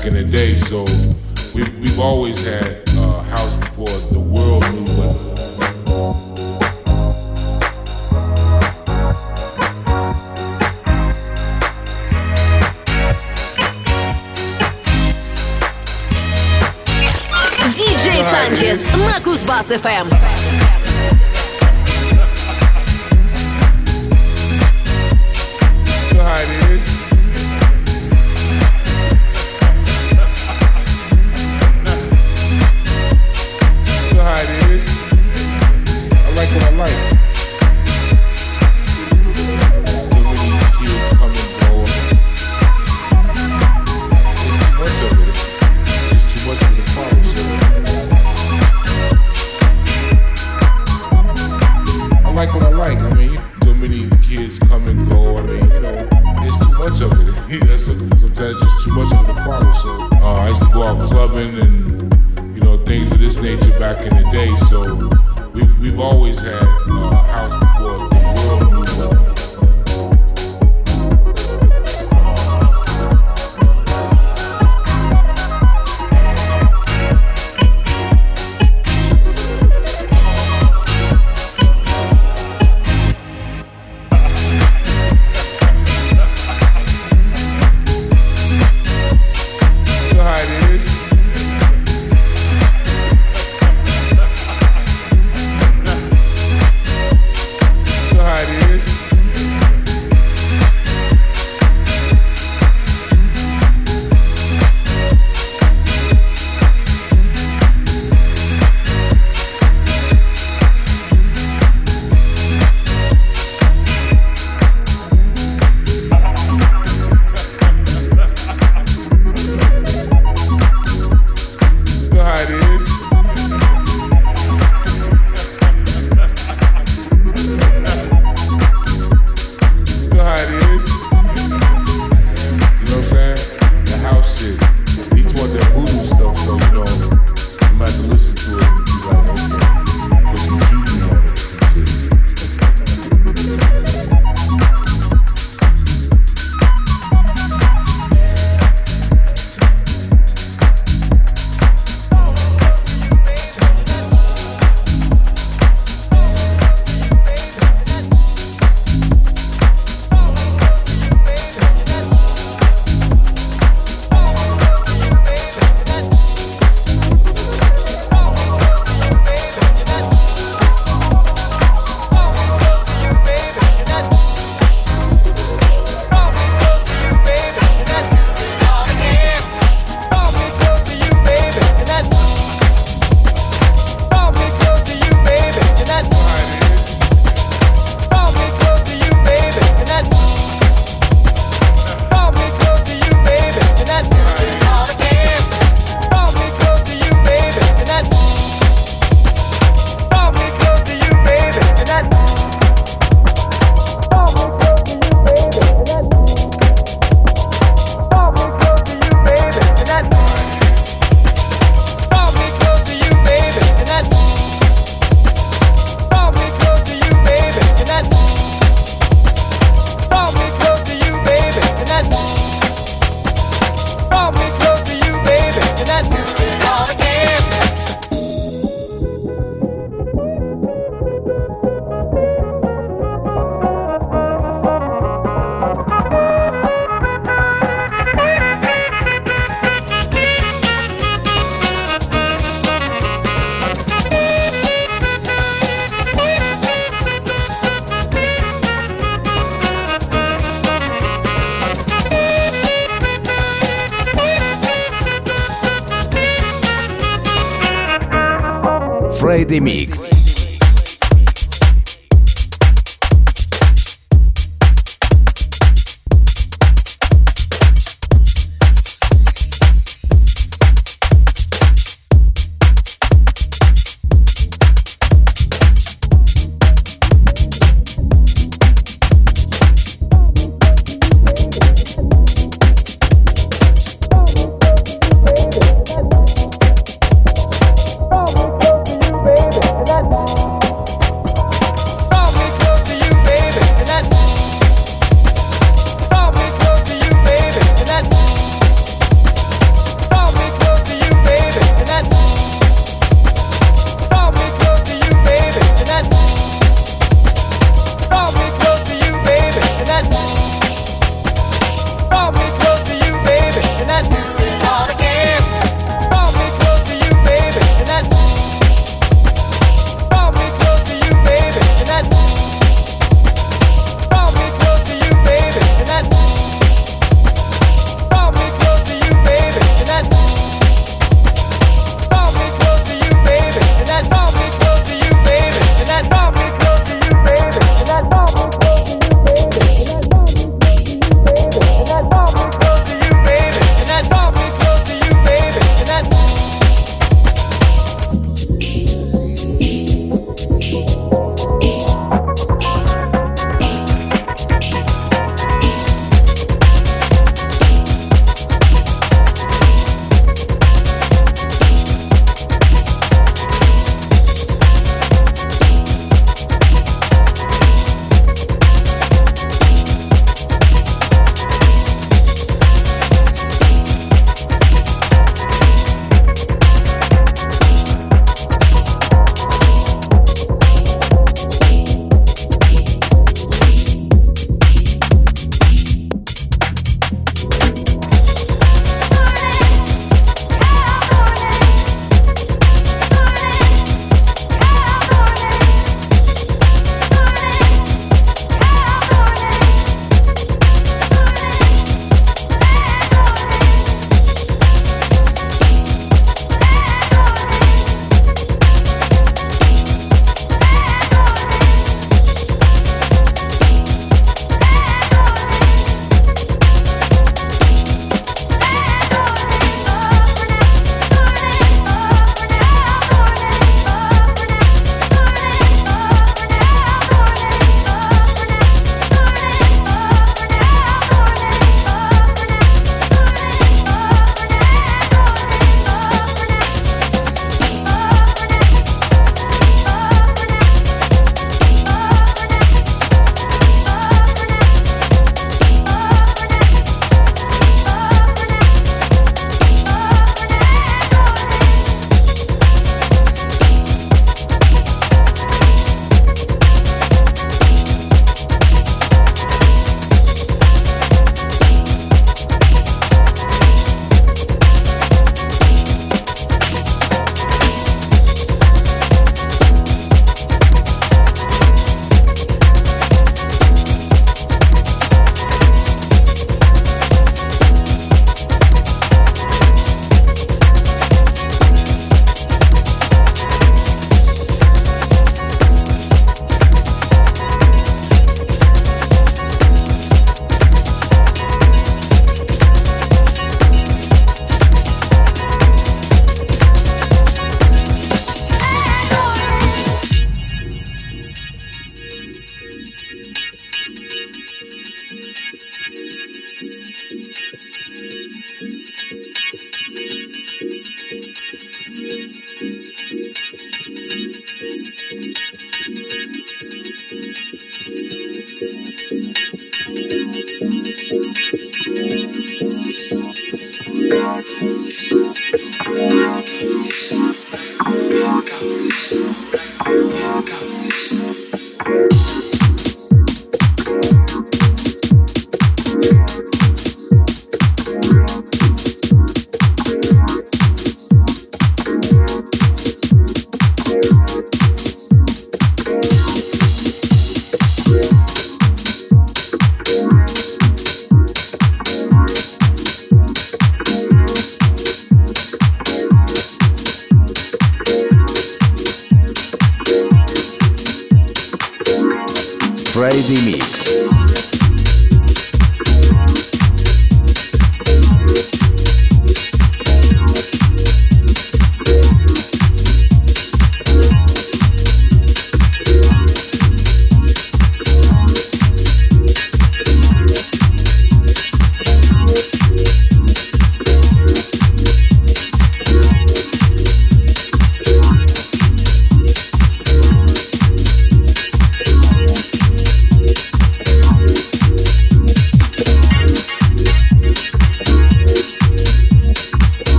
back in the day. So we've, we've always had a house before the world knew what. Санчес на Кузбасс-ФМ.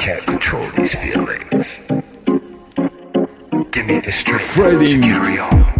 can't control these feelings. Give me the strength Freddy's. to carry on.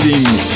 Trading.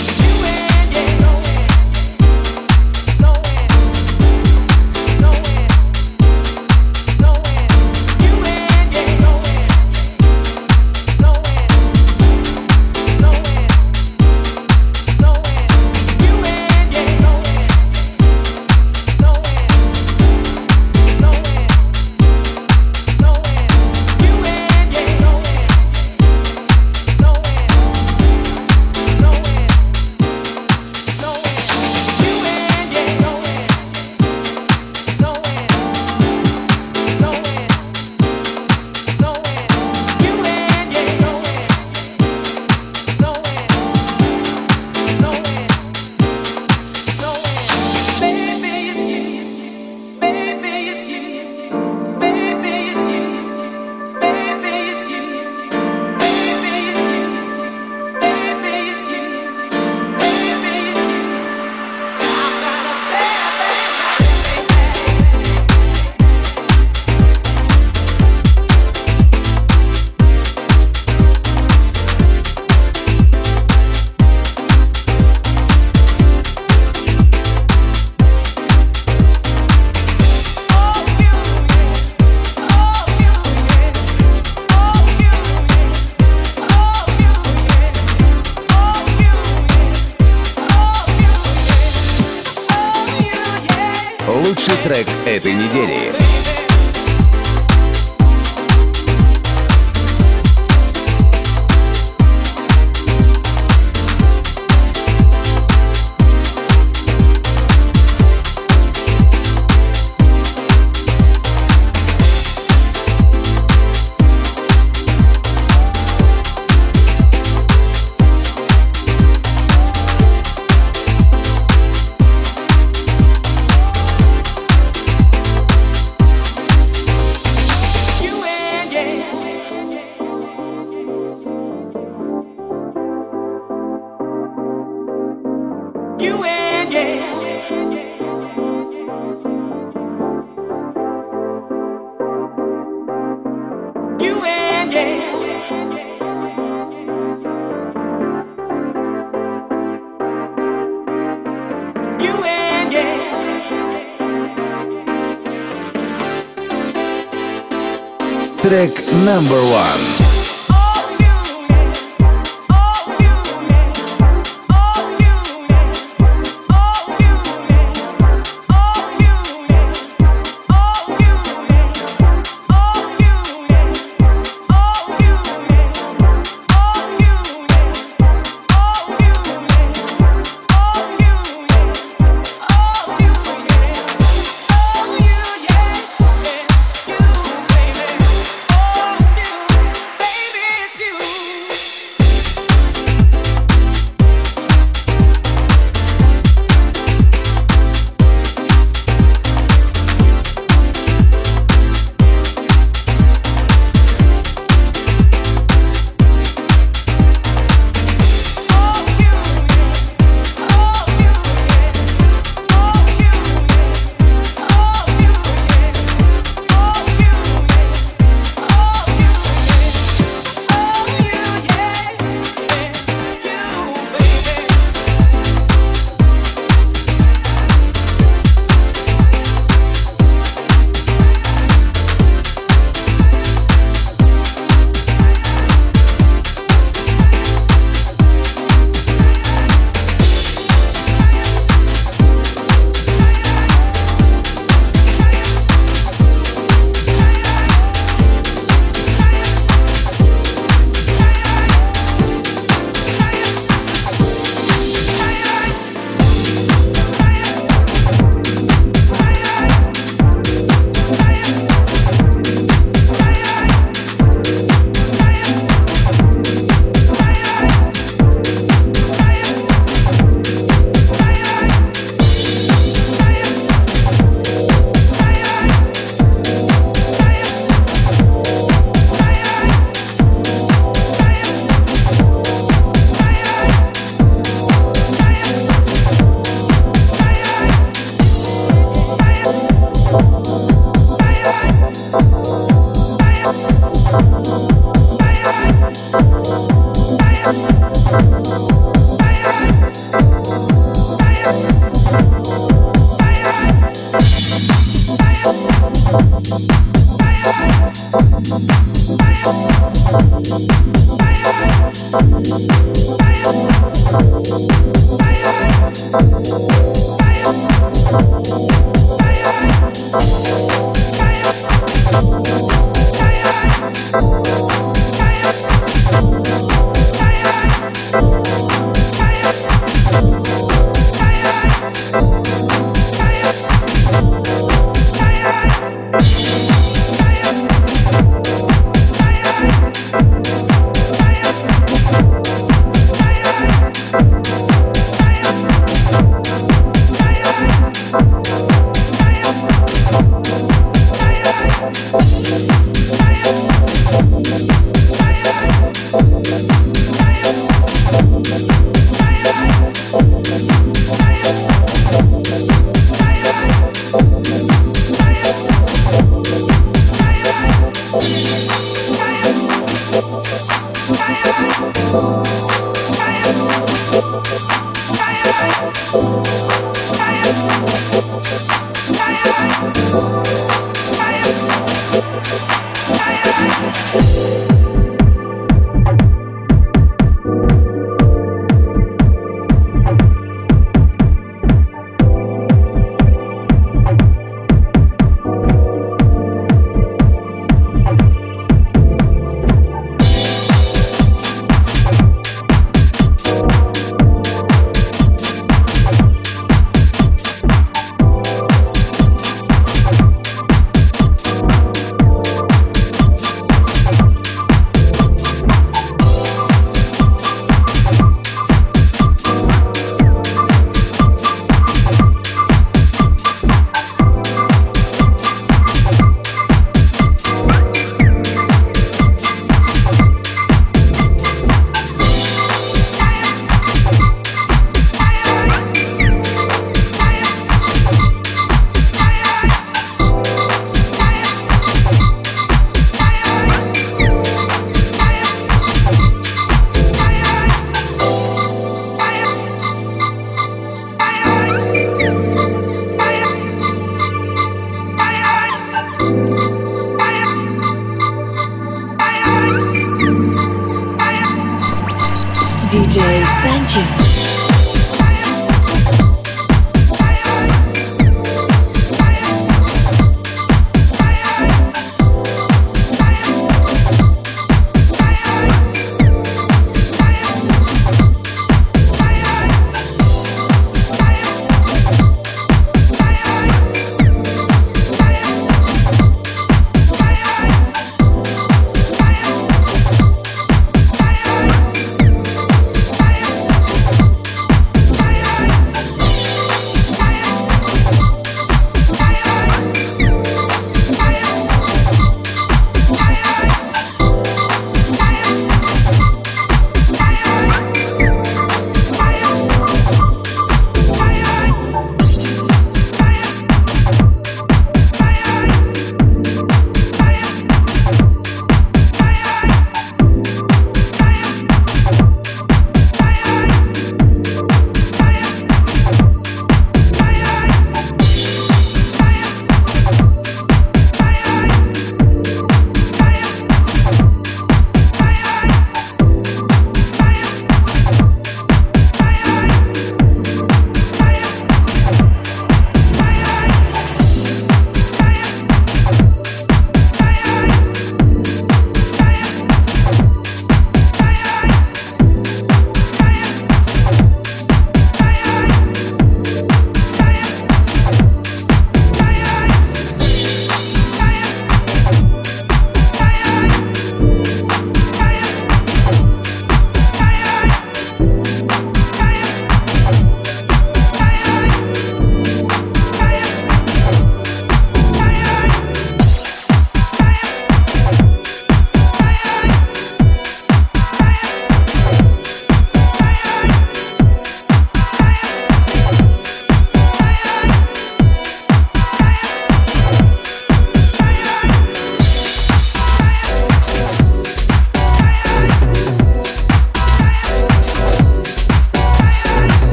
Number one.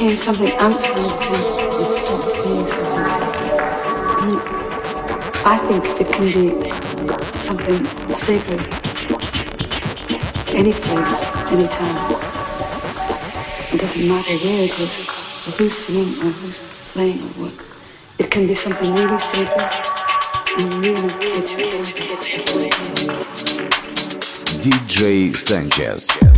Became something outside temple. It stopped being something sacred. And I think it can be something sacred any place, any time. It doesn't matter where it is, or who's singing, or who's playing, or what. It can be something really sacred and really kitchen. DJ Sanchez.